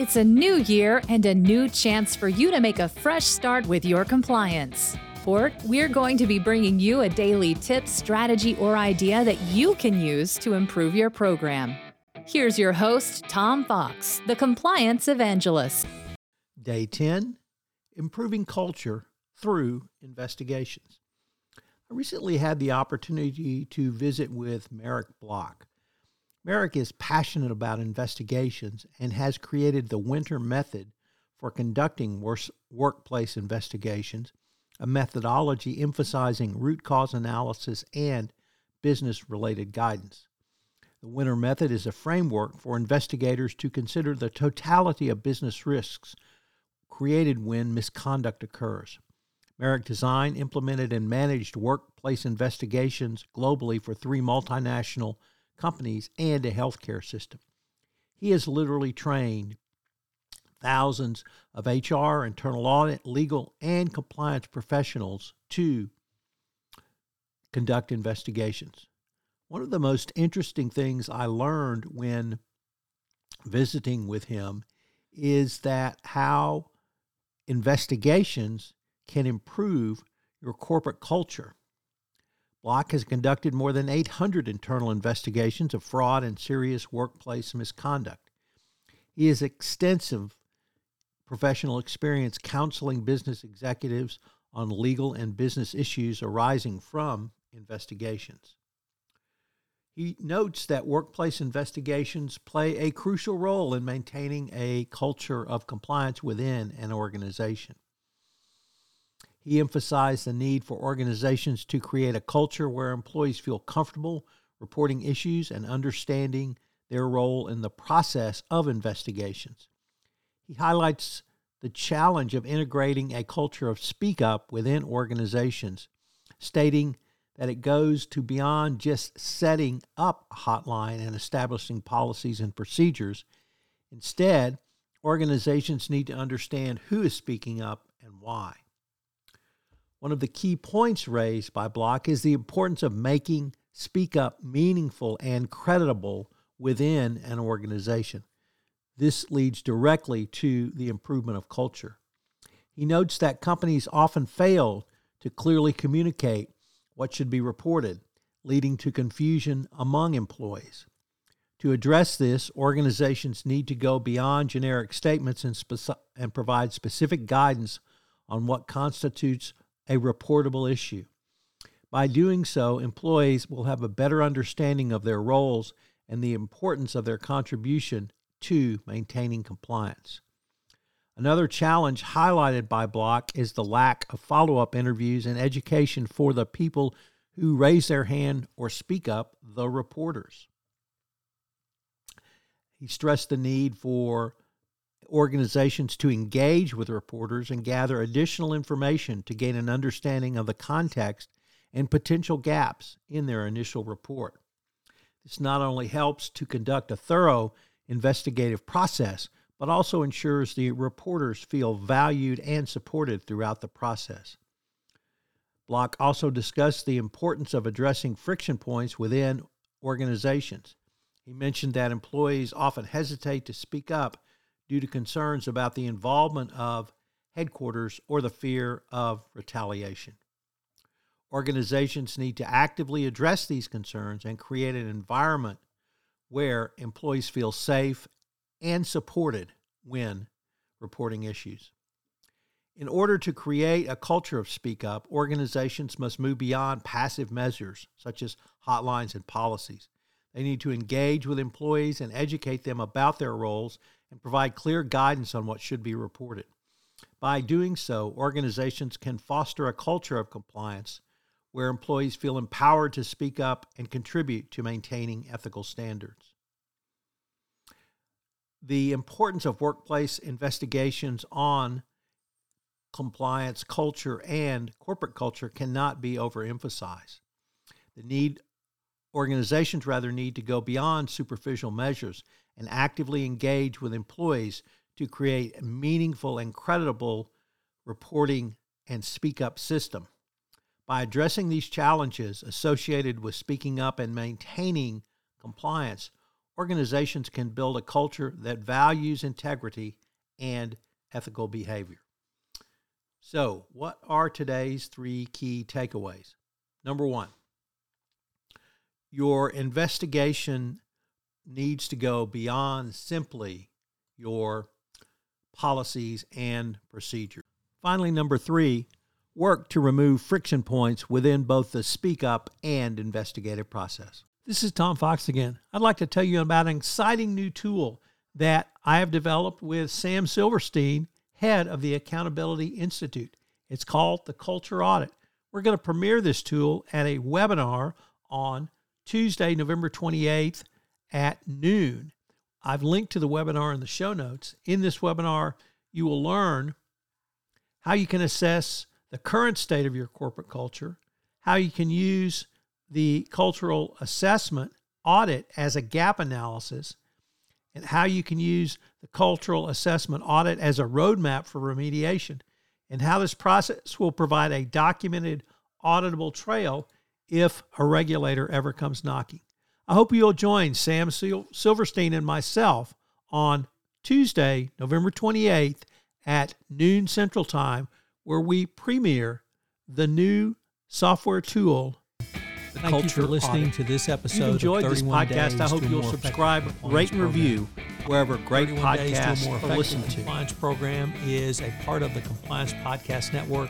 It's a new year and a new chance for you to make a fresh start with your compliance. For we're going to be bringing you a daily tip, strategy, or idea that you can use to improve your program. Here's your host, Tom Fox, the Compliance Evangelist. Day 10 Improving Culture Through Investigations. I recently had the opportunity to visit with Meric Bloch. Meric is passionate about investigations and has created the Winter Method for conducting workplace investigations, a methodology emphasizing root cause analysis and business related guidance. The Winter Method is a framework for investigators to consider the totality of business risks created when misconduct occurs. Meric designed, implemented, and managed workplace investigations globally for three multinational companies and a healthcare system. He has literally trained thousands of HR, internal audit, legal, and compliance professionals to conduct investigations. One of the most interesting things I learned when visiting with him is that how investigations can improve your corporate culture. Bloch has conducted more than 800 internal investigations of fraud and serious workplace misconduct. He has extensive professional experience counseling business executives on legal and business issues arising from investigations. He notes that workplace investigations play a crucial role in maintaining a culture of compliance within an organization. He emphasized the need for organizations to create a culture where employees feel comfortable reporting issues and understanding their role in the process of investigations. He highlights the challenge of integrating a culture of speak up within organizations, stating that it goes to beyond just setting up a hotline and establishing policies and procedures. Instead, organizations need to understand who is speaking up and why. One of the key points raised by Bloch is the importance of making speak up meaningful and creditable within an organization. This leads directly to the improvement of culture. He notes that companies often fail to clearly communicate what should be reported, leading to confusion among employees. To address this, organizations need to go beyond generic statements and, and provide specific guidance on what constitutes a reportable issue. By doing so, employees will have a better understanding of their roles and the importance of their contribution to maintaining compliance. Another challenge highlighted by Bloch is the lack of follow up interviews and education for the people who raise their hand or speak up, the reporters. He stressed the need for organizations to engage with reporters and gather additional information to gain an understanding of the context and potential gaps in their initial report. This not only helps to conduct a thorough investigative process, but also ensures the reporters feel valued and supported throughout the process. Bloch also discussed the importance of addressing friction points within organizations. He mentioned that employees often hesitate to speak up due to concerns about the involvement of headquarters or the fear of retaliation. Organizations need to actively address these concerns and create an environment where employees feel safe and supported when reporting issues. In order to create a culture of speak up, organizations must move beyond passive measures such as hotlines and policies. They need to engage with employees and educate them about their roles and provide clear guidance on what should be reported. By doing so, organizations can foster a culture of compliance where employees feel empowered to speak up and contribute to maintaining ethical standards the importance of workplace investigations on compliance culture and corporate culture cannot be overemphasized. The need organizations rather need to go beyond superficial measures and actively engage with employees to create a meaningful and credible reporting and speak up system. By addressing these challenges associated with speaking up and maintaining compliance, organizations can build a culture that values integrity and ethical behavior. So, what are today's three key takeaways? Number one, your investigation needs to go beyond simply your policies and procedures. Finally, number three, work to remove friction points within both the speak up and investigative process. This is Tom Fox again. I'd like to tell you about an exciting new tool that I have developed with Sam Silverstein, head of the Accountability Institute. It's called the Culture Audit. We're going to premiere this tool at a webinar on Tuesday, November 28th at noon. I've linked to the webinar in the show notes. In this webinar, you will learn how you can assess the current state of your corporate culture, how you can use the cultural assessment audit as a gap analysis, and how you can use the cultural assessment audit as a roadmap for remediation, and how this process will provide a documented, auditable trail if a regulator ever comes knocking. I hope you'll join Sam Silverstein and myself on Tuesday, November 28th at noon Central Time, where we premiere the new software tool. The Thank you for listening audit. to this episode. If You've enjoyed this podcast. I hope you'll subscribe, rate, and review wherever great podcasts are listened to. The Compliance program is a part of the Compliance Podcast Network.